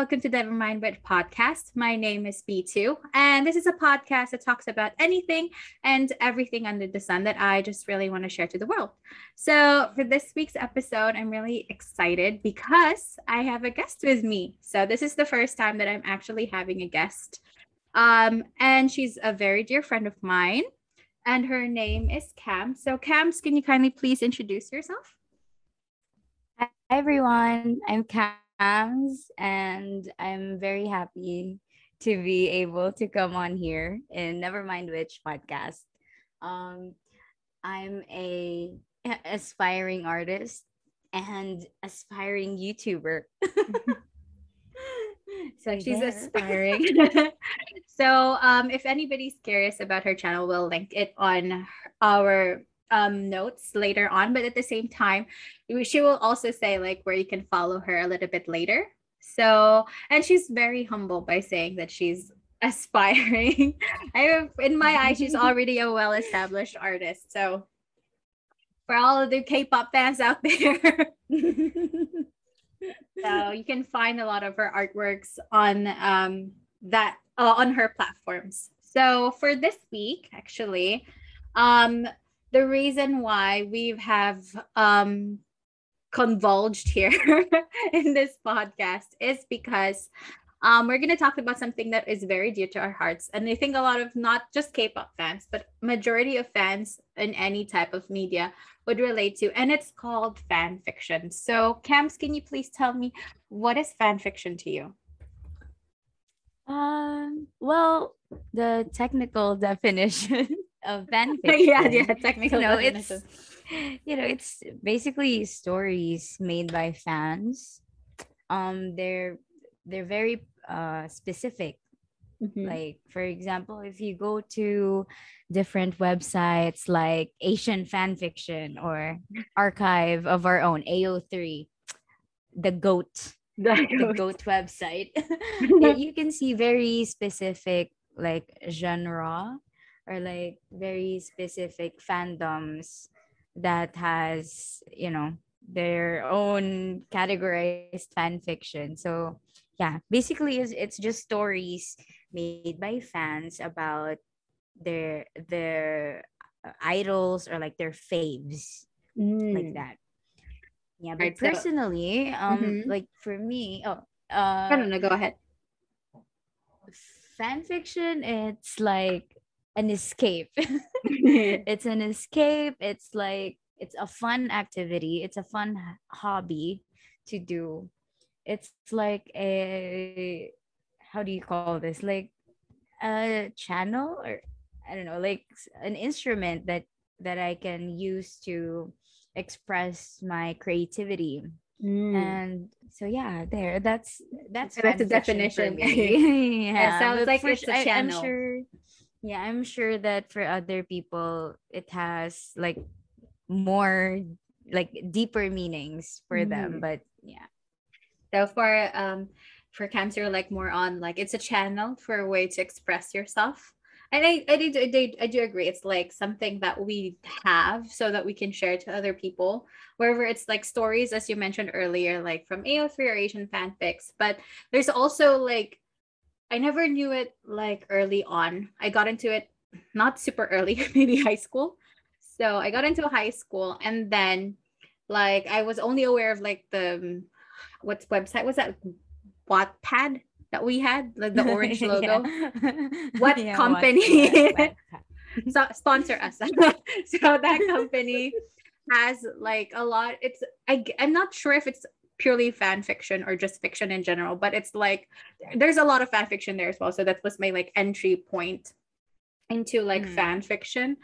welcome to the Mind Wit podcast. My name is B2, and this is a podcast that talks about anything and everything under the sun that I just really want to share to the world. So, for this week's episode, I'm really excited because I have a guest with me. So, this is the first time that I'm actually having a guest. Um, and she's a very dear friend of mine, and her name is Cam. So, Cams, can you kindly please introduce yourself? Hi, everyone. I'm Cam and I'm very happy to be able to come on here in Never Mind Which podcast. Um, I'm a aspiring artist and aspiring YouTuber. so she's aspiring. so um, if anybody's curious about her channel, we'll link it on our um, notes later on, but at the same time, she will also say like where you can follow her a little bit later. So, and she's very humble by saying that she's aspiring. I have, in my eyes, she's already a well established artist. So, for all of the K pop fans out there, so you can find a lot of her artworks on um, that uh, on her platforms. So, for this week, actually, um, the reason why we have um, convulged here in this podcast is because um, we're going to talk about something that is very dear to our hearts and i think a lot of not just k-pop fans but majority of fans in any type of media would relate to and it's called fan fiction. So cams can you please tell me what is fan fiction to you? Um well the technical definition of fan fiction. yeah, yeah, technically. You know, it's you know, it's basically stories made by fans. Um, they're they're very uh specific. Mm-hmm. Like for example, if you go to different websites like Asian fan fiction or Archive of Our Own AO3, the goat the, the goat website you can see very specific like genre or like very specific fandoms that has you know their own categorized fan fiction so yeah basically it's, it's just stories made by fans about their their idols or like their faves mm. like that yeah but right, personally so, um mm-hmm. like for me oh uh i don't know go ahead fan fiction it's like an escape. it's an escape. It's like it's a fun activity. It's a fun hobby to do. It's like a how do you call this? Like a channel or I don't know, like an instrument that that I can use to express my creativity. Mm. And so yeah, there. That's that's that's a definition. yeah, it sounds like it's a channel. I'm sure yeah i'm sure that for other people it has like more like deeper meanings for mm-hmm. them but yeah. So for um for cancer like more on like it's a channel for a way to express yourself. And I, I, do, I, do, I do agree it's like something that we have so that we can share to other people. Wherever it's like stories as you mentioned earlier like from ao3 or asian fanfics but there's also like I never knew it like early on. I got into it not super early, maybe high school. So I got into high school and then like I was only aware of like the um, what's website was that Wattpad that we had like the orange logo. what yeah, company? so sponsor us. so that company has like a lot. It's I I'm not sure if it's purely fan fiction or just fiction in general but it's like there's a lot of fan fiction there as well. So that was my like entry point into like mm. fan fiction.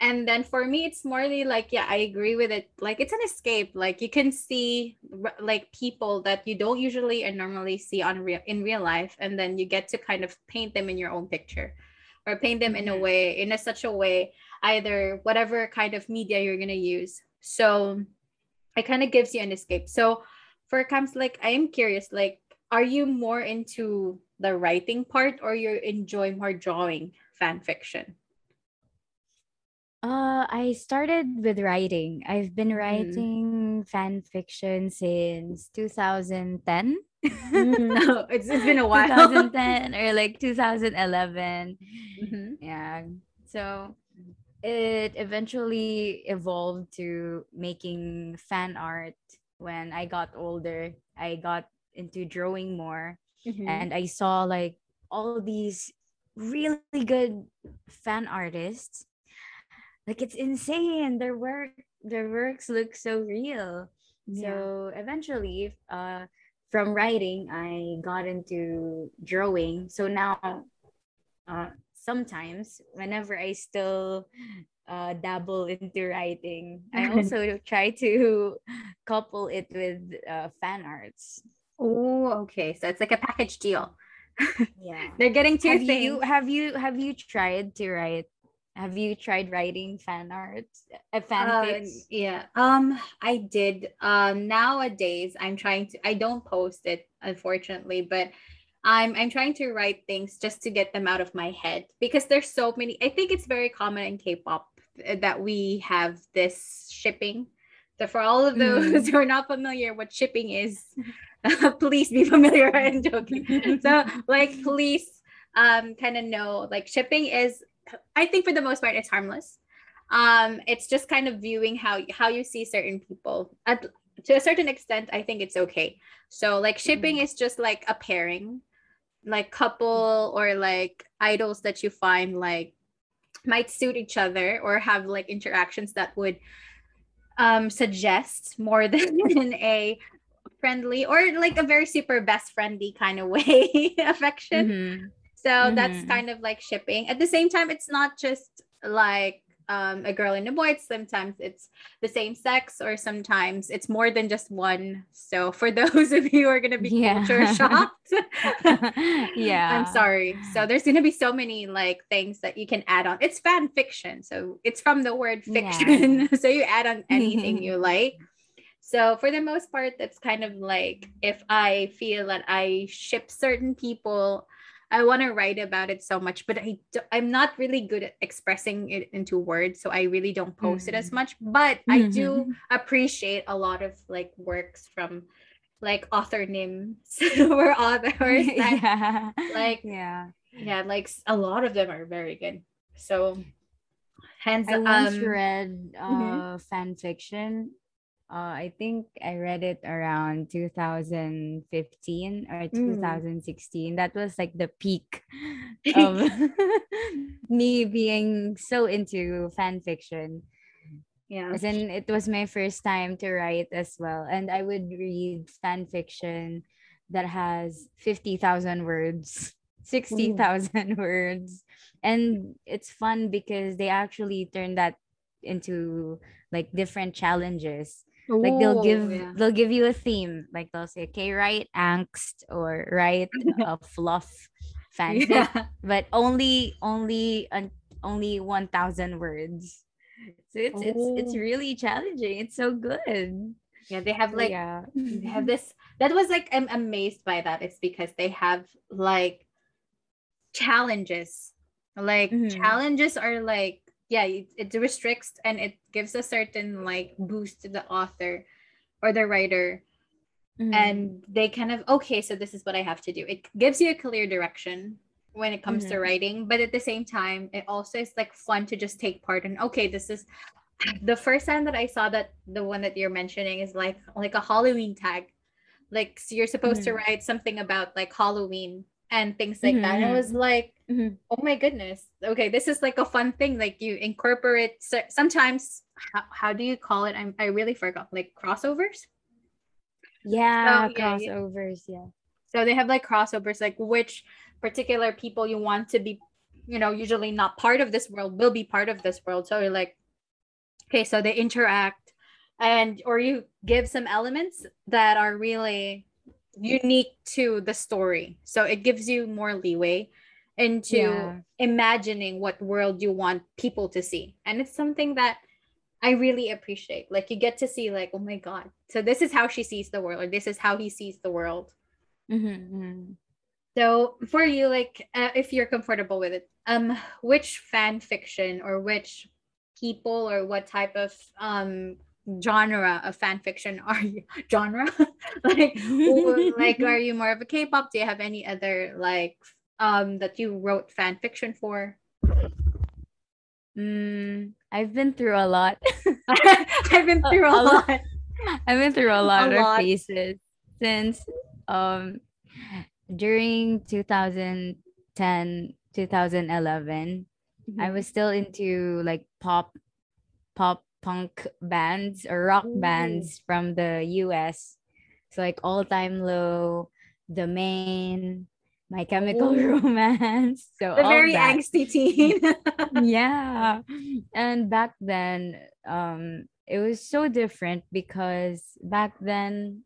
And then for me it's morely like yeah i agree with it. Like it's an escape. Like you can see like people that you don't usually and normally see on real in real life and then you get to kind of paint them in your own picture or paint them in a mm-hmm. way in a such a way either whatever kind of media you're going to use. So it kind of gives you an escape. So for Cams like i am curious like are you more into the writing part or you enjoy more drawing fan fiction uh i started with writing i've been mm-hmm. writing mm. fan fiction since 2010 Mm, no, it's, it's been a while. 2010 or like 2011. Mm-hmm. Yeah. So it eventually evolved to making fan art when I got older. I got into drawing more mm-hmm. and I saw like all these really good fan artists. Like it's insane. Their work their works look so real. Yeah. So eventually uh from writing I got into drawing. So now uh sometimes whenever I still uh, dabble into writing, I also try to couple it with uh, fan arts. Oh, okay. So it's like a package deal. Yeah. They're getting two have things. You, have you have you tried to write have you tried writing fan art uh, fanfics uh, yeah um i did um nowadays i'm trying to i don't post it unfortunately but i'm i'm trying to write things just to get them out of my head because there's so many i think it's very common in k-pop that we have this shipping so for all of those mm. who are not familiar what shipping is please be familiar i'm joking so like please um kind of know like shipping is I think for the most part, it's harmless. Um, it's just kind of viewing how how you see certain people. At, to a certain extent, I think it's okay. So like shipping mm-hmm. is just like a pairing, like couple or like idols that you find like might suit each other or have like interactions that would um suggest more than in a friendly or like a very super best friendly kind of way affection. Mm-hmm. So mm-hmm. that's kind of like shipping. At the same time, it's not just like um, a girl and a boy. Sometimes it's the same sex, or sometimes it's more than just one. So for those of you who are gonna be yeah. culture shocked, yeah, I'm sorry. So there's gonna be so many like things that you can add on. It's fan fiction, so it's from the word fiction. Yeah. so you add on anything you like. So for the most part, that's kind of like if I feel that I ship certain people I want to write about it so much, but I do, I'm not really good at expressing it into words, so I really don't post mm-hmm. it as mm. much. But mm-hmm. I do mm-hmm. appreciate a lot of like works from like author names or authors that, yeah. like yeah yeah like a lot of them are very good. So hence I once um, read mm-hmm. uh mm-hmm. fan fiction uh, I think I read it around 2015 or 2016. Mm. That was like the peak of me being so into fan fiction. Yeah. As in, it was my first time to write as well. And I would read fan fiction that has 50,000 words, 60,000 words. And it's fun because they actually turn that into like different challenges like they'll give yeah. they'll give you a theme like they'll say okay write angst or write a fluff fanfic yeah. but only only uh, only 1000 words so it's oh. it's it's oh. really challenging it's so good yeah they have like yeah they have this that was like i'm amazed by that it's because they have like challenges like mm-hmm. challenges are like yeah it, it restricts and it gives a certain like boost to the author or the writer mm-hmm. and they kind of okay so this is what i have to do it gives you a clear direction when it comes mm-hmm. to writing but at the same time it also is like fun to just take part in okay this is the first time that i saw that the one that you're mentioning is like like a halloween tag like so you're supposed mm-hmm. to write something about like halloween and things like mm-hmm. that. And I was like, mm-hmm. oh my goodness. Okay, this is like a fun thing. Like you incorporate sometimes how, how do you call it? I'm, I really forgot. Like crossovers. Yeah, so, crossovers. Yeah, yeah. So they have like crossovers, like which particular people you want to be, you know, usually not part of this world will be part of this world. So you're like, okay, so they interact and or you give some elements that are really unique to the story. So it gives you more leeway into yeah. imagining what world you want people to see. And it's something that I really appreciate. Like you get to see like, oh my God. So this is how she sees the world, or this is how he sees the world. Mm-hmm. So for you, like uh, if you're comfortable with it, um, which fan fiction or which people or what type of um genre of fan fiction are you genre like like are you more of a K-pop? Do you have any other like um that you wrote fan fiction for? Mm, I've been through a lot. I've been through a, a lot. lot. I've been through a lot a of lot. phases since um during 2010 2011 mm-hmm. I was still into like pop pop punk bands or rock Ooh. bands from the US so like all time low the Maine my chemical Ooh. romance so the very that. angsty teen yeah and back then um it was so different because back then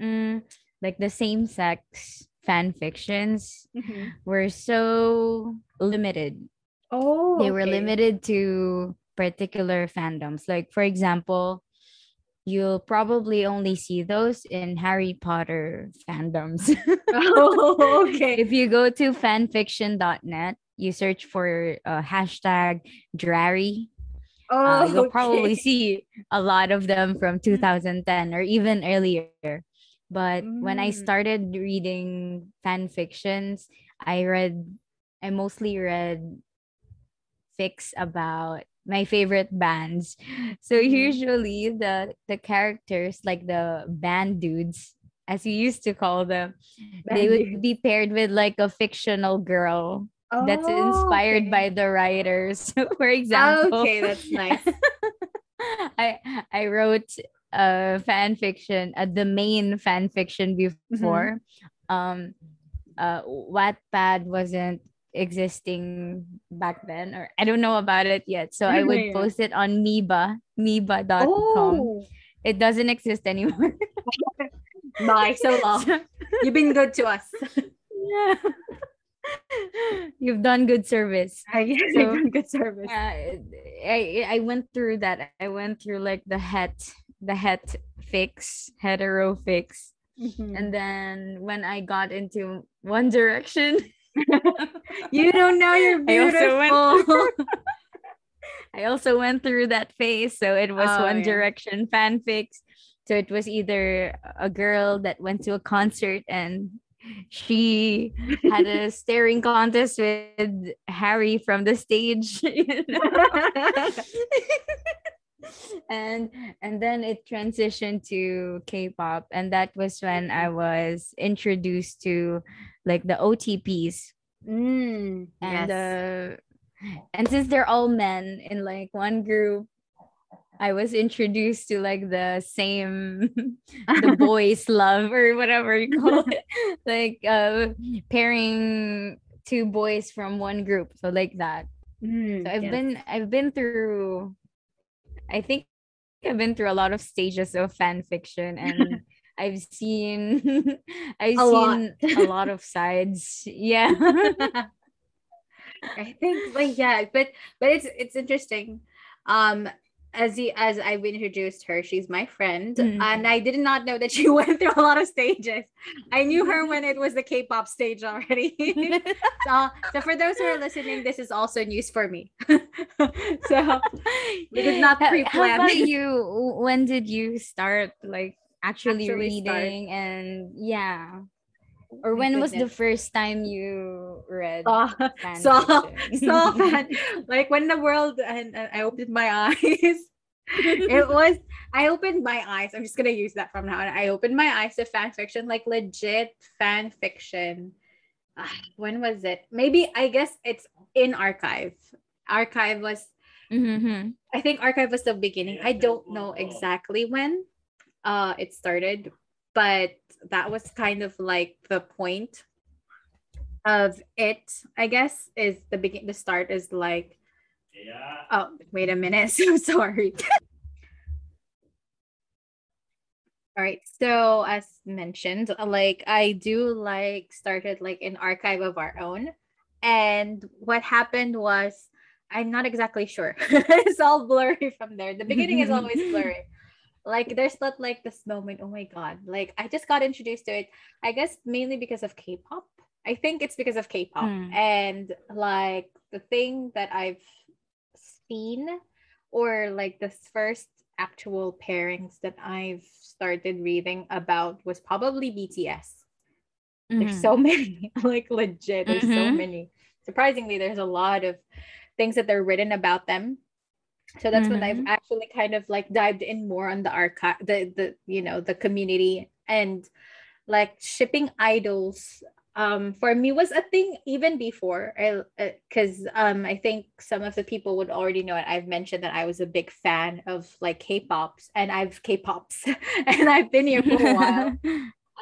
mm, like the same sex fan fictions mm-hmm. were so limited oh they okay. were limited to particular fandoms like for example you'll probably only see those in Harry Potter fandoms. oh, okay. If you go to fanfiction.net, you search for uh, hashtag Drarry. Oh, uh, you'll okay. probably see a lot of them from 2010 or even earlier. But mm. when I mm. started reading fan fictions, I read, I mostly read fics about my favorite bands. So mm-hmm. usually the the characters like the band dudes as you used to call them, band they would be paired with like a fictional girl oh, that's inspired okay. by the writers. For example, okay, that's nice. I I wrote a fan fiction, uh, the main fan fiction before. Mm-hmm. Um, uh, Wattpad wasn't existing back then or I don't know about it yet. So I would post it on Mibba, Mibba.com. Oh. It doesn't exist anymore. Bye, so long. You've been good to us. Yeah. You've done good service. I guess so, you've done good service. Uh, I I went through that. I went through like the het the het fics, hetero fics. Mm-hmm. And then when I got into One Direction, you don't know you're beautiful. I also, through, I also went through that phase. So it was oh, One yeah. Direction fanfics. So it was either a girl that went to a concert and she had a staring contest with Harry from the stage. You know? and and then it transitioned to K-pop and that was when I was introduced to like the OTPs. Mm, and yes. uh and since they're all men in like one group I was introduced to like the same the boys love or whatever you call it like uh pairing two boys from one group so like that mm, so I've yes. been I've been through I think I've been through a lot of stages of fan fiction and I've seen I've a seen lot. a lot of sides. Yeah. I think like yeah, but but it's it's interesting. Um as he as I've introduced her, she's my friend, mm-hmm. and I did not know that she went through a lot of stages. I knew her when it was the K-pop stage already. so, so for those who are listening, this is also news for me. so it is not pre-planned. How about you? When did you start like actually, actually reading start? and yeah? or when goodness. was the first time you read saw saw, saw fan like when the world and, and i opened my eyes it was i opened my eyes i'm just gonna use that from now on i opened my eyes to fan fiction like legit fan fiction uh, when was it maybe i guess it's in archive archive was mm-hmm. i think archive was the beginning i don't know exactly when uh it started but that was kind of like the point of it i guess is the begin the start is like yeah. oh wait a minute so sorry. All right so as mentioned like i do like started like an archive of our own and what happened was i'm not exactly sure. It's all blurry from there. The beginning is always blurry like there's not like this moment oh my god like i just got introduced to it i guess mainly because of k-pop i think it's because of k-pop mm. and like the thing that i've seen or like this first actual pairings that I've started reading about was probably BTS. Mm-hmm. There's so many, like legit, there's mm-hmm. so many. Surprisingly, there's a lot of things that they're written about them. So that's mm-hmm. when I've mm-hmm. actually kind of like dived in more on the archive, the the you know the community and like shipping idols um, for me was a thing even before I because uh, um, i think some of the people would already know it i've mentioned that i was a big fan of like k-pops and i've k-pops and i've been here for a while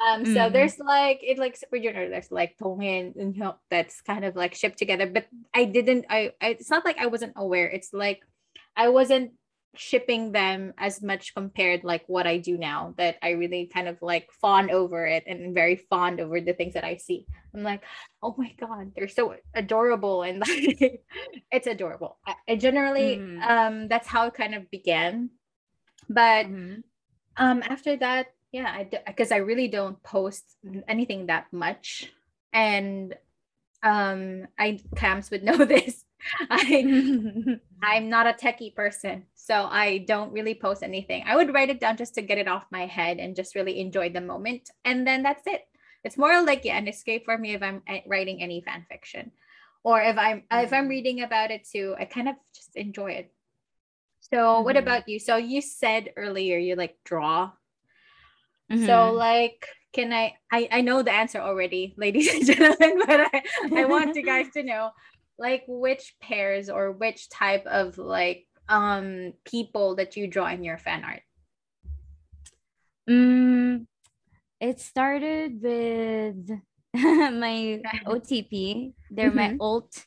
um, so mm. there's like it like super junior there's like Tongin and you know that's kind of like shipped together but i didn't I, I it's not like i wasn't aware it's like i wasn't shipping them as much compared like what I do now that I really kind of like fawn over it and very fond over the things that I see. I'm like, oh my god, they're so adorable and like it's adorable. I, I generally mm. um that's how it kind of began. But mm-hmm. um after that, yeah, I because I really don't post anything that much and um I Cams would know this I I'm not a techie person, so I don't really post anything. I would write it down just to get it off my head and just really enjoy the moment, and then that's it. It's more like yeah, an escape for me if I'm eh, writing any fan fiction, or if I'm mm-hmm. if I'm mm-hmm. reading about it too. I kind of just enjoy it. So, mm-hmm. what about you? So you said earlier you like draw. Mm-hmm. So like can I, I I know the answer already, ladies and gentlemen, but I, I want you guys to know like which pairs or which type of like um people that you draw in your fan art? Mm, it started with my OTP. They're mm-hmm. my alt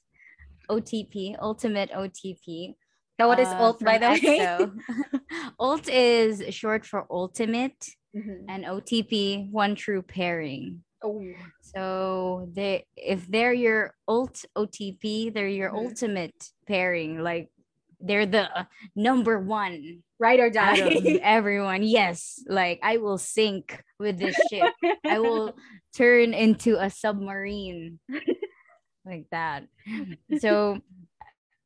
OTP, ultimate OTP. So what is uh, ult by the way? alt is short for ultimate mm-hmm. and OTP, one true pairing. Oh. So they if they're your ult OTP, they're your mm-hmm. ultimate pairing. Like they're the number one right or die everyone. Yes, like I will sink with this ship. I will turn into a submarine like that. So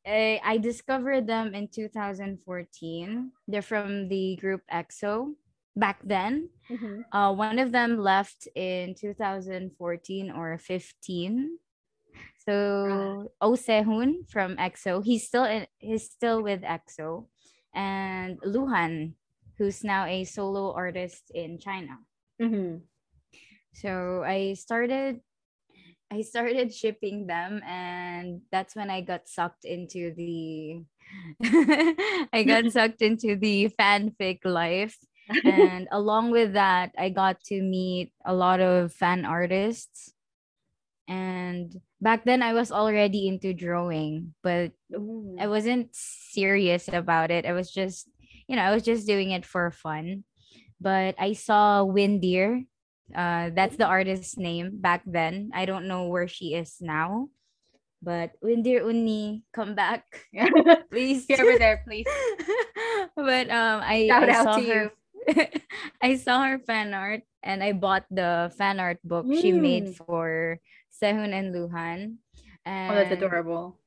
I, I discovered them in 2014. They're from the group EXO back then. Mm-hmm. Uh, one of them left in 2014 or 15. So Oh Sehun from EXO, he's still in, he's still with EXO, and Luhan, who's now a solo artist in China. Mm-hmm. So I started I started shipping them and that's when I got sucked into the I got sucked into the fanfic life and along with that i got to meet a lot of fan artists and back then i was already into drawing but Ooh. i wasn't serious about it i was just you know i was just doing it for fun but i saw windeer uh that's the artist's name back then i don't know where she is now but Windeer Uni, come back, please. Here over there, please. but um, I, Shout I saw her. You. I saw her fan art and I bought the fan art book mm. she made mm. for Sehun and Luhan. And oh, that's adorable.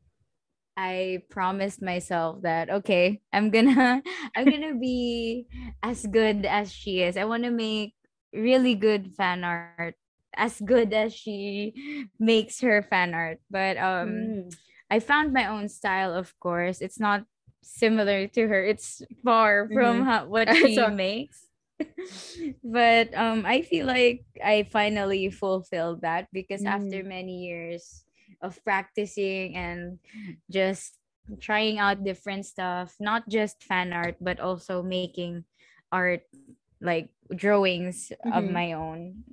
I promised myself that okay, I'm gonna I'm gonna be as good as she is. I want to make really good fan art as good as she makes her fan art. But um mm. I found my own style, of course. It's not similar to her. It's far from mm-hmm. how, what she makes. but um I feel like I finally fulfilled that because mm. after many years of practicing and just trying out different stuff, not just fan art but also making art like drawings mm-hmm. of my own.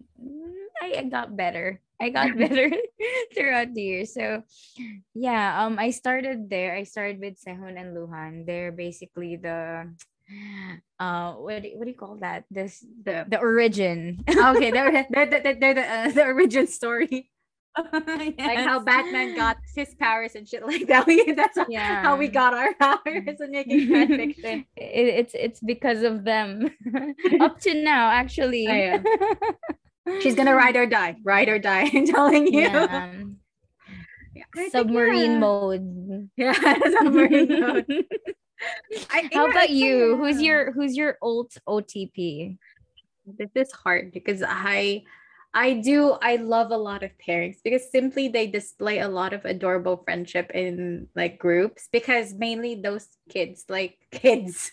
I, I got better. I got better throughout the year. So yeah, um I started there. I started with Sehun and Luhan. They're basically the uh what do, what do you call that this the the origin okay they're they're, they're, they're the, uh, the origin story yes. like how batman got his powers and shit like that we that's yeah. how we got our powers and making fan fiction it, it's it's because of them up to now actually oh, yeah. She's gonna ride or die, ride or die. I'm telling you. Yeah. yeah submarine mode. Yeah, submarine mode. I, How about you? Who's um, your who's your alt OTP? This is hard because I I do I love a lot of pairings because simply they display a lot of adorable friendship in like groups because mainly those kids like kids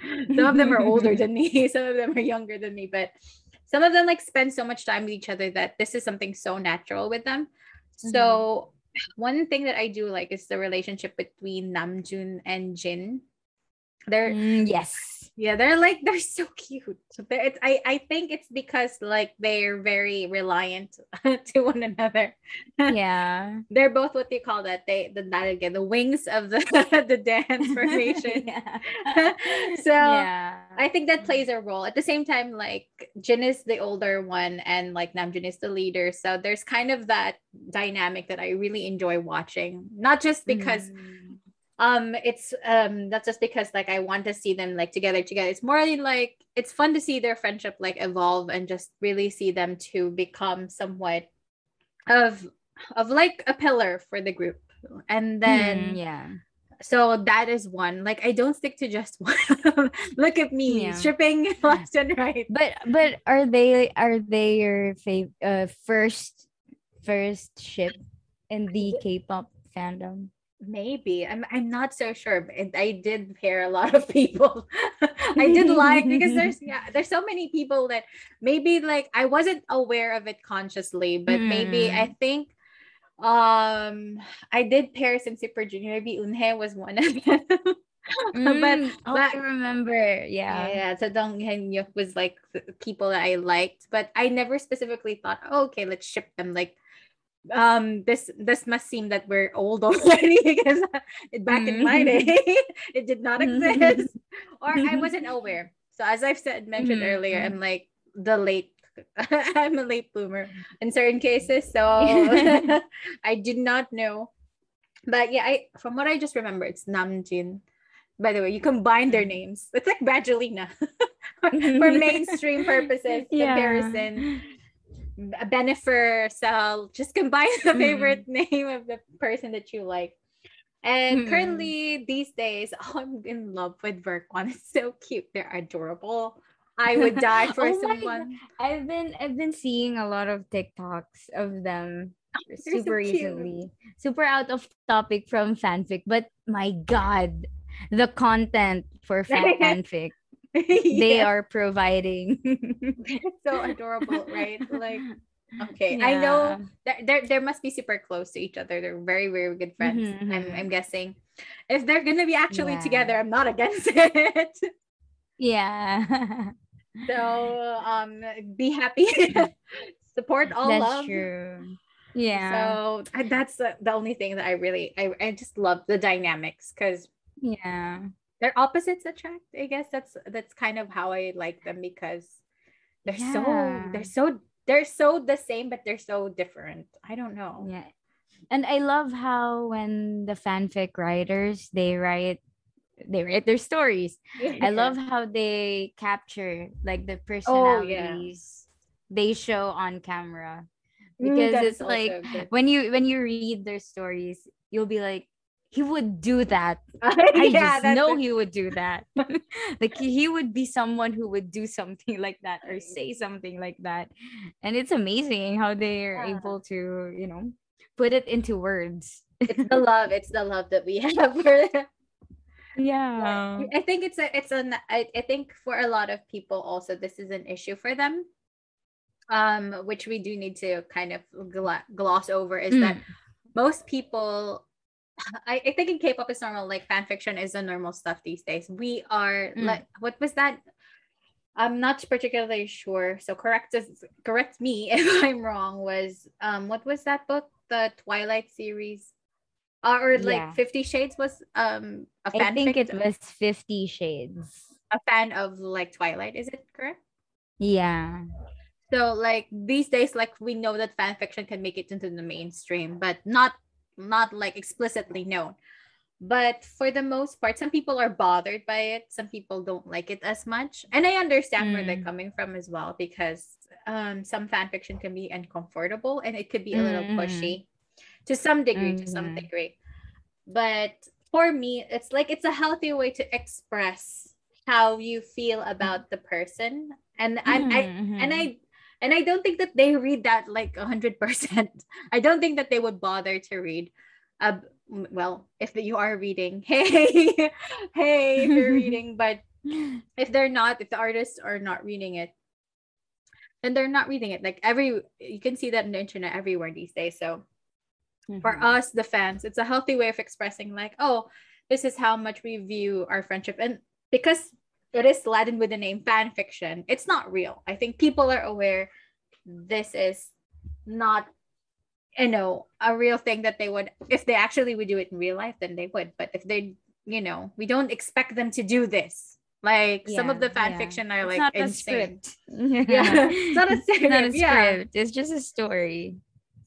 some of them are older than me some of them are younger than me but some of them like spend so much time with each other that this is something so natural with them. Mm-hmm. so one thing that I do like is the relationship between Namjoon and Jin. They're mm, yes yeah they're like they're so cute. They're, it's, I, I think it's because like they're very reliant to one another. Yeah. They're both what they call that they the that again the wings of the the dance formation. So yeah. i think that plays a role. At the same time like jin is the older one and like namjoon is the leader. So there's kind of that dynamic that i really enjoy watching. Not just because mm um it's um that's just because like i want to see them like together together. It's more like it's fun to see their friendship like evolve and just really see them to become somewhat of of like a pillar for the group. And then mm, yeah. so that is one. Like i don't stick to just one look at me yeah. stripping left and right. But but are they are they your fav- uh, first first ship in the k-pop fandom maybe. I'm i'm not so sure but i did pair a lot of people. I did like because there's yeah there's so many people that maybe like i wasn't aware of it consciously but mm. maybe i think um i did pair since super junior maybe EunHae was one of them. Mm, but, oh, but I remember. Yeah. Yeah so Dong Hyun was like people that I liked but I never specifically thought oh, okay let's ship them like um this this must seem that we're old already because back mm-hmm. in my mm-hmm. day it did not mm-hmm. exist or i wasn't aware so as i've said mentioned mm-hmm. earlier i'm like the late i'm a late bloomer in certain cases so i did not know but yeah i from what i just remember it's namjin by the way you combine their names it's like Brangelina for mainstream purposes yeah. comparison Bennifer, Sel, just combine the mm. favorite name of the person that you like. And mm. currently these days, oh, I'm in love with Verkwan. It's so cute. They're adorable. I would die for oh someone. I've been I've been seeing a lot of TikToks of them oh, super so recently. Super out of topic from fanfic, but my god, the content for fanfic they are providing. so adorable, right? Like okay, yeah. I know that there there must be super close to each other. They're very very good friends. Mm-hmm. I'm I'm guessing. If they're gonna be actually yeah. together, I'm not against it. Yeah. so um be happy. Support all That's love. true. Yeah. So that's the, the only thing that I really I, I just love the dynamics because yeah they're opposites attract i guess. That's that's kind of how i like them because they're yeah. so they're so they're so the same but they're so different. I don't know. Yeah. And i love how when the fanfic writers they write they write their stories. Yeah. i love how they capture like the personalities oh, yeah. they show on camera. Mm, because mm, it's like when you when you read their stories you'll be like he would do that. I yeah, just know he would do that. like he would be someone who would do something like that or say something like that. And it's amazing how they're yeah. able to, you know, put it into words. it's the love. It's the love that we have for yeah i think it's a it's an I, I think for a lot of people also this is an issue for them um which we do need to kind of gloss over is mm. that most people I, I think in K-pop is normal. Like fan fiction is the normal stuff these days. We are mm. like, what was that? I'm not particularly sure. So correct us, correct me if I'm wrong. Was um, what was that book? The Twilight series, uh, or like yeah. Fifty Shades was um a fan. I think it was Fifty Shades. A fan of like Twilight, is it correct? Yeah. So like these days, like we know that fan fiction can make it into the mainstream, but not not like explicitly known but for the most part some people are bothered by it some people don't like it as much and i understand mm. where they're mm. coming from as well because um, some fan fiction can be uncomfortable and it could be a little mm-hmm. pushy to some degree mm-hmm. to some mm-hmm. degree but for me, it's like it's a healthy way to express how you feel about the person. And mm-hmm. I, I and I and I don't think that they read that like a hundred percent. I don't think that they would bother to read. Uh, well, if you are reading, hey, hey, if you're reading, but if they're not, if the artists are not reading it, then they're not reading it. Like every, you can see that in the internet everywhere these days. So mm-hmm. for us, the fans, it's a healthy way of expressing, like, oh, this is how much we view our friendship, and because it is laden with the name fan fiction, it's not real. I think people are aware this is not you know a real thing that they would if they actually would do it in real life then they would but if they you know we don't expect them to do this like yeah, some of the fan yeah. fiction are like it's not insane. a script yeah it's not a script, not a script. Yeah. it's just a story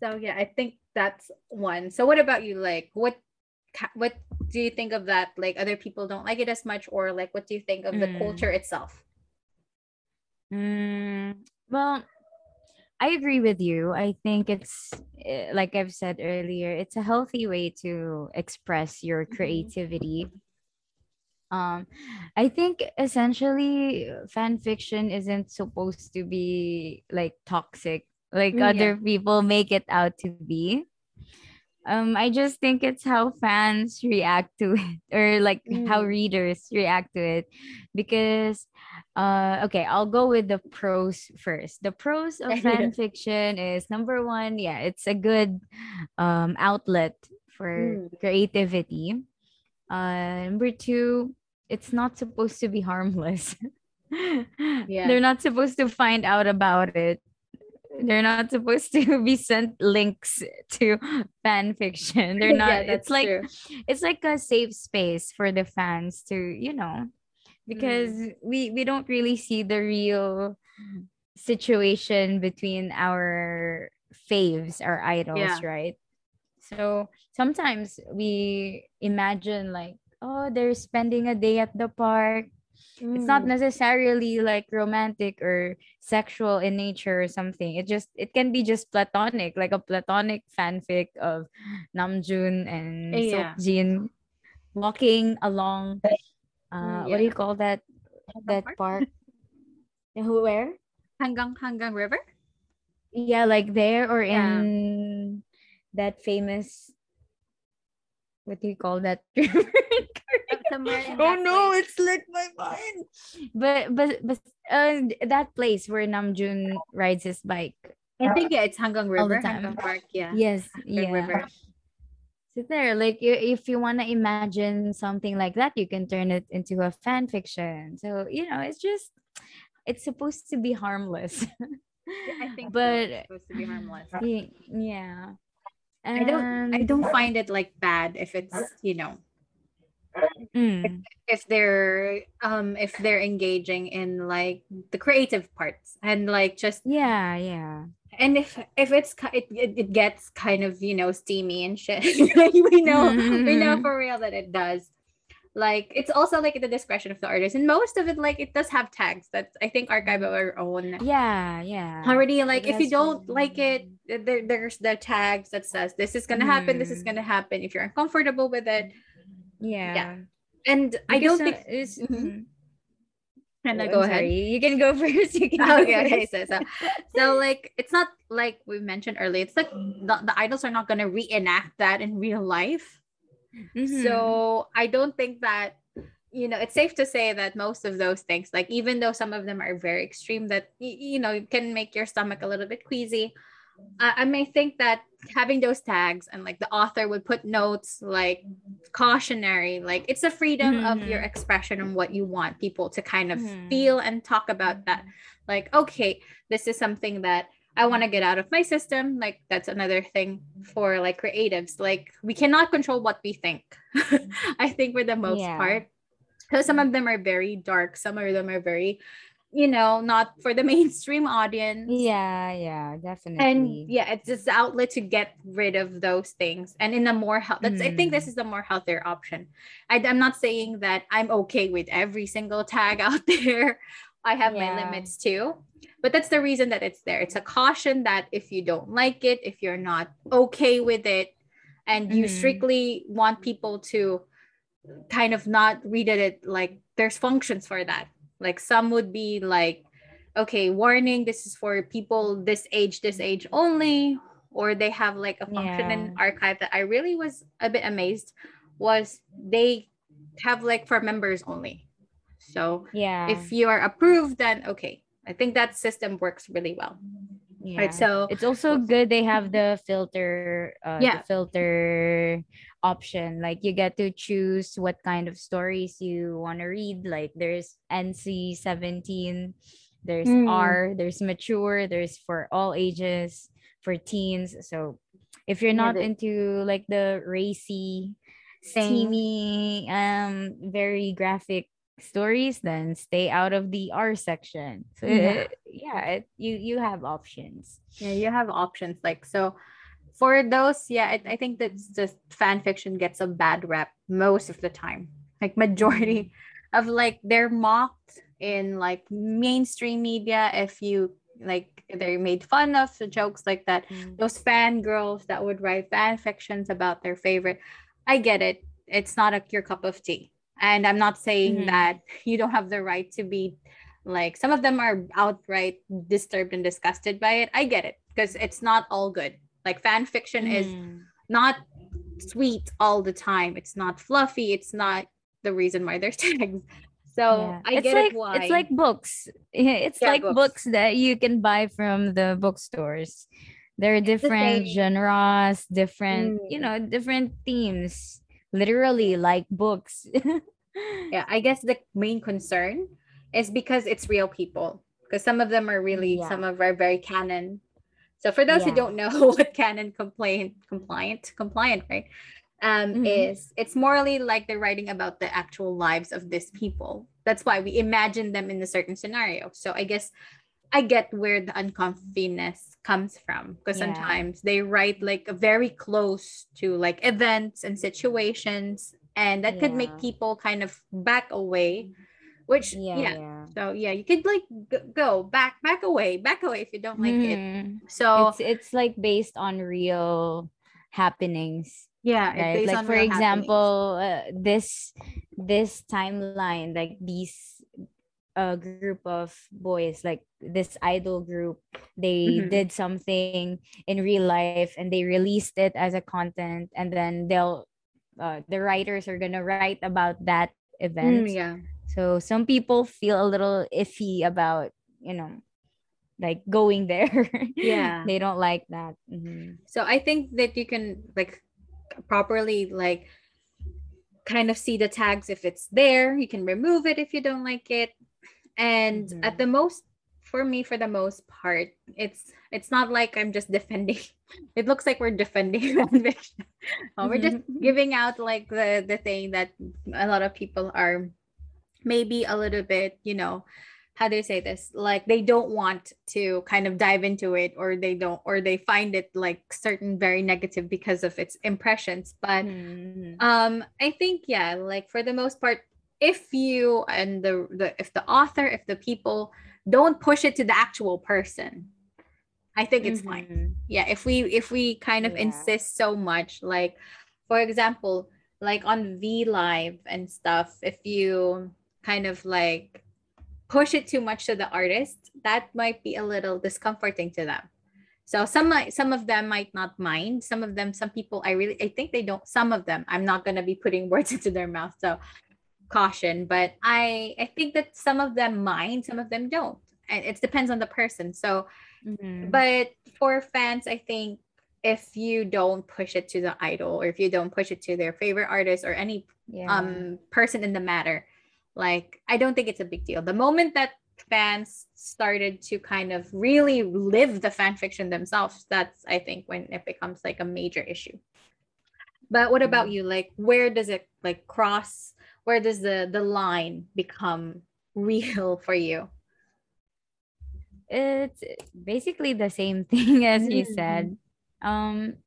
so yeah i think that's one so what about you like what what do you think of that like other people don't like it as much or like what do you think of mm. the culture itself mm, well I agree with you. I think it's eh, like I've said earlier, it's a healthy way to express your mm-hmm. creativity. Um, I think essentially fan fiction isn't supposed to be like toxic, like mm, other people make it out to be. Um, I just think it's how fans react to it, or like mm. how readers react to it, because uh, okay, I'll go with the pros first. The pros of fan fiction is number one, yeah, it's a good um, outlet for mm. creativity. Uh, number two, it's not supposed to be harmless. yeah. They're not supposed to find out about it. They're not supposed to be sent links to fan fiction. They're not. yeah, it's like true. it's like a safe space for the fans to, you know, because mm. we we don't really see the real situation between our faves our idols yeah. right so sometimes we imagine like oh they're spending a day at the park mm. it's not mm. necessarily like romantic or sexual in nature or something it just it can be just platonic like a platonic fanfic of namjoon and yeah. Seokjin walking along uh, yeah. what do you call that? that park? Who Where? Hangang Hangang River. Yeah, like there or yeah. in that famous. What do you call that oh no, place. it's lit my mind. But but but uh, that place where Namjoon rides his bike. I think yeah, it's Hangang River. the Hangang Park, yeah. Yes, yeah. River there like if you want to imagine something like that you can turn it into a fan fiction so you know it's just it's supposed to be harmless yeah, i think but so. it's supposed to be harmless yeah and... i don't i don't find it like bad if it's you know mm. if, if they're um if they're engaging in like the creative parts and like just yeah yeah and if if it's it, it gets kind of you know steamy and shit we know mm-hmm. we know for real that it does like it's also like at the discretion of the artist and most of it like it does have tags that i think archive our own yeah yeah already like if you don't like it there, there's the tags that says this is gonna happen mm. this is mm-hmm. gonna happen if you're uncomfortable with it yeah yeah and because i don't think it's mm-hmm. and I go ahead. You can go first. You can okay, okay. So, so, so like it's not like we mentioned earlier. It's like the, the idols are not gonna reenact that in real life. Mm-hmm. So I don't think that you know it's safe to say that most of those things, like even though some of them are very extreme, that you know can make your stomach a little bit queasy. I may think that having those tags and like the author would put notes like cautionary, like it's a freedom mm-hmm. of your expression and what you want people to kind of mm-hmm. feel and talk about that. Like, okay, this is something that I want to get out of my system. Like that's another thing for like creatives. Like we cannot control what we think. I think for the most yeah. part. Because some of them are very dark, some of them are very you know, not for the mainstream audience. Yeah, yeah, definitely. And yeah, it's just outlet to get rid of those things. And in a more health, that's mm. I think this mm. is the more healthier option. I, am not saying that I'm okay with every single tag out there. I have yeah. my limits too. But that's the reason that it's there. It's a caution that if you don't like it, if you're not okay with it, and you mm. strictly want people to kind of not read it like there's functions for that like some would be like okay warning this is for people this age this age only or they have like a function yeah. archive that i really was a bit amazed was they have like for members only. So yeah. if you are approved then okay. I think that system works really well yeah. right so it's also good they have the filter uh yeah. the filter option like you get to choose what kind of stories you want to read like there's nc 17 there's mm. r there's mature there's for all ages for teens so if you're not yeah, the- into like the racy steamy um very graphic stories then stay out of the r section. So yeah, it, yeah it, you you have options. Yeah you have options like so for those yeah I, I think that just fan fiction gets a bad rep most of the time. Like majority of like they're mocked in like mainstream media if you like they're made fun of the jokes like that. Mm. those fan girls that would write fan fictions about their favorite i get it. It's not a your cup of tea and i'm not saying mm-hmm. that you don't have the right to be like some of them are outright disturbed and disgusted by it i get it because it's not all good like fan fiction mm. is not sweet all the time it's not fluffy it's not the reason why there's tags so yeah. I it's get like, it why. It's like books. It's yeah, like books. books. that you can buy from the bookstores. There are different the genres, different, mm. you know, different themes. Literally like books. yeah, I guess the main concern is because it's real people. Because some of them are really, yeah. some of are very canon. So for those who don't know what canon complaint compliant compliant, right? um, mm-hmm. is it's morally like they're writing about the actual lives of these people. That's why we imagine them in a certain scenario. So I guess I get where the uncomfiness comes from because yeah. sometimes they write like very close to like events and situations, and that yeah. could make people kind of back away. Which yeah, yeah. so yeah, you could like go back, back away, back away if you don't like mm. it. Mm-hmm. So it's it's like based on real happenings yeah right like for example uh, this this timeline like these uh group of boys like this idol group they mm-hmm. did something in real life and they released it as a content and then they'll uh, the writers are gonna write about that event. mm, yeah. So some people feel a little iffy about you know like going there. Yeah. They don't like that. Mm-hmm. so i think that you can like properly like kind of see the tags if it's there. You can remove it if you don't like it and mm-hmm. at the most for me for the most part it's it's not like i'm just defending it looks like we're defending fiction we're just mm-hmm. giving out like the the thing that a lot of people are maybe a little bit you know how do you say this like they don't want to kind of dive into it or they don't or they find it like certain very negative because of its impressions but mm-hmm. um i think yeah like for the most part if you and the, the if the author if the people don't push it to the actual person i think it's mm-hmm. fine yeah if we if we kind of yeah. insist so much like for example like on v live and stuff if you kind of like push it too much to the artist, that might be a little discomforting to them. So some some of them might not mind. Some of them, some people, I really, I think they don't. Some of them, I'm not gonna be putting words into their mouth, so caution. But I, I think that some of them mind, some of them don't, and it depends on the person. So, mm-hmm. but for fans, I think if you don't push it to the idol, or if you don't push it to their favorite artist or any yeah. um person in the matter, like, I don't think it's a big deal. The moment that fans started to kind of really live the fan fiction themselves, that's, I think, when it becomes like a major issue. But what about you? Like, where does it like cross? Where does the the line become real for you? It's basically the same thing as mm-hmm. you said. Um,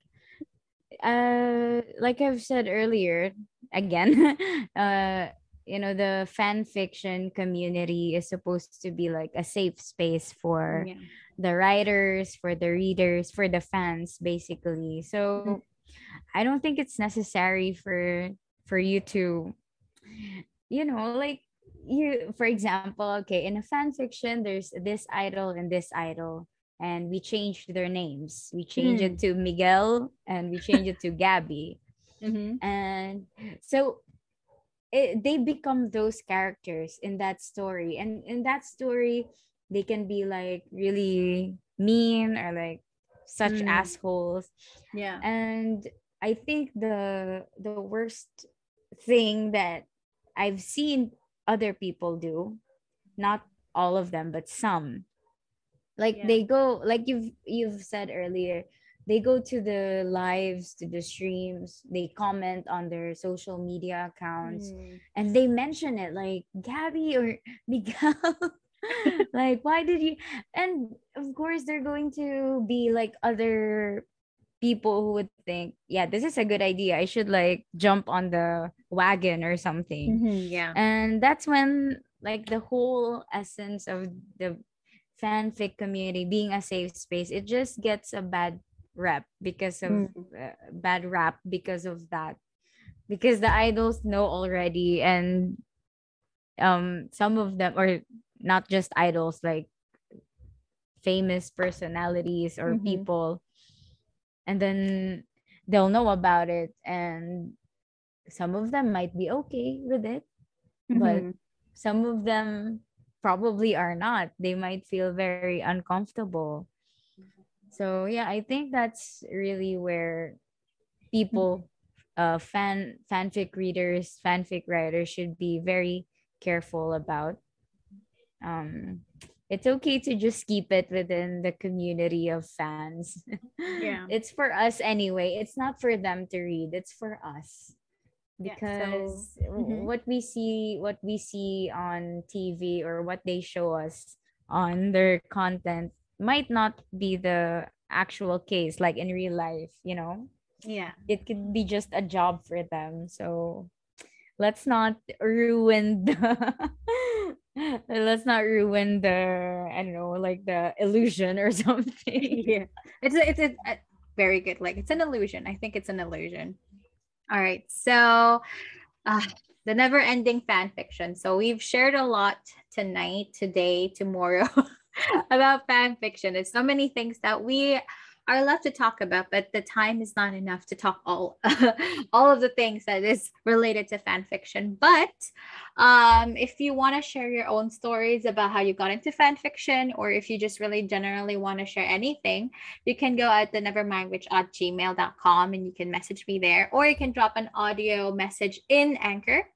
uh, like I've said earlier, again, uh, you know the fan fiction community is supposed to be like a safe space for yeah. the writers for the readers for the fans basically so mm-hmm. i don't think it's necessary for for you to you know, like you for example, okay, in a fan fiction, there's this idol and this idol, and we changed their names. We changed mm. it to Miguel and we changed it to Gabby. Mm-hmm. And so it, they become those characters in that story. And in that story, they can be like really mean or like such mm. assholes. Yeah. And I think the the worst thing that I've seen other people do, not all of them, but some. Like yeah. they go like you've you've said earlier, they go to the lives, to the streams, they comment on their social media accounts mm. and they mention it like Gabby or Miguel. like why did you and of course they're going to be like other people who would think, yeah, this is a good idea. I should like jump on the wagon or something. Mm-hmm, yeah. And that's when like the whole essence of the fanfic community being a safe space, it just gets a bad rep because of mm. uh, bad rap because of that. Because the idols know already and um some of them or not just idols like famous personalities or mm-hmm. people and then they'll know about it and some of them might be okay with it mm-hmm. but some of them probably are not. They might feel very uncomfortable. So yeah i think that's really where people uh fan fanfic readers fanfic writers should be very careful about. Um it's okay to just keep it within the community of fans. Yeah. it's for us anyway. It's not for them to read. It's for us. Because yeah, so, mm-hmm. what we see what we see on TV or what they show us on their content might not be the actual case like in real life, you know? Yeah. It could be just a job for them. So let's not ruin the let's not ruin the I don't know like the illusion or something. yeah, it's a, it's a, a very good like it's an illusion. I think it's an illusion. All right, so uh, the never-ending fan fiction. So we've shared a lot tonight, today, tomorrow about fan fiction. There's so many things that we are left to talk about, but the time is not enough to talk all all of the things that is related to fan fiction. But um, if you want to share your own stories about how you got into fan fiction, or if you just really generally want to share anything, you can go at the nevermindwitch at gmail.com and you can message me there, or you can drop an audio message in Anchor.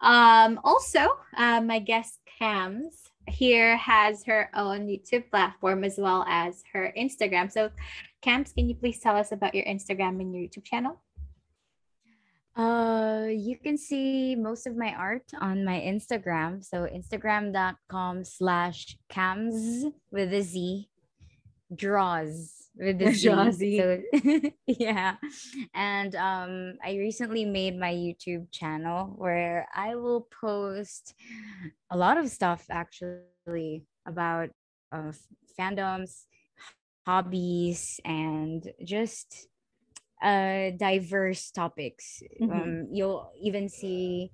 Um, also, uh, my guest Cams here has her own YouTube platform as well as her Instagram. So, Cams, can you please tell us about your Instagram and your YouTube channel? Uh, you can see most of my art on my Instagram. So instagram.com slash cams with a Z draws with the Z. So, yeah. And um I recently made my YouTube channel where I will post a lot of stuff actually about uh, fandoms, hobbies and just uh diverse topics mm-hmm. um you'll even see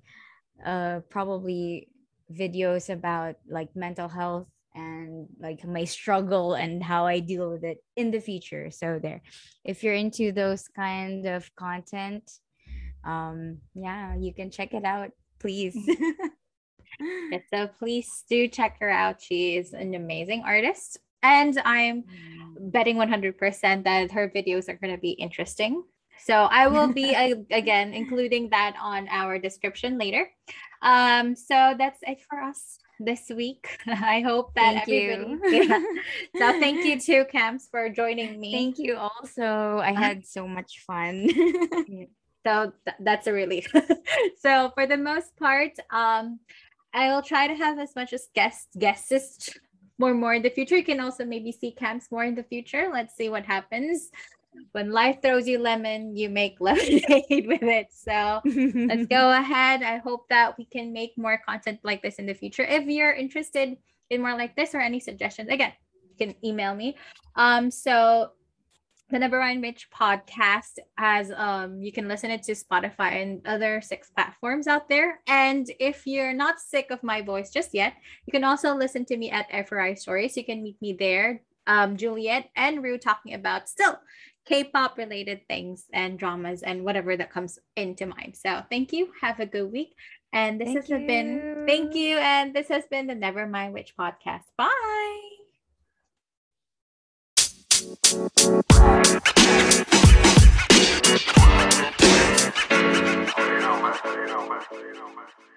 uh probably videos about like mental health and like my struggle and how I deal with it in the future. So there, if you're into those kind of content, um, yeah, you can check it out, please. so please do check her out. She is an amazing artist. And I'm mm. betting 100% that her videos are going to be interesting. So I will be again including that on our description later. Um, so that's it for us this week. I hope that thank everybody. Yeah. so thank you to Cams for joining me. Thank you also. I uh, had so much fun. so th- that's a relief. so for the most part, um, I will try to have as much as guests guests more more in the future. You can also maybe see Cams more in the future. Let's see what happens. When life throws you lemon, you make lemonade with it. So let's go ahead. I hope that we can make more content like this in the future. If you're interested in more like this or any suggestions, again, you can email me. Um, so the Never Mind Witch podcast as um you can listen it to Spotify and other six platforms out there. And if you're not sick of my voice just yet, you can also listen to me at FRI Stories. You can meet me there, um, Juliet and Rue talking about still K-pop related things and dramas and whatever that comes into mind. So thank you. Have a good week. And this thank has you. been thank you. And this has been the Never Mind Witch podcast. Bye. You know, man. You.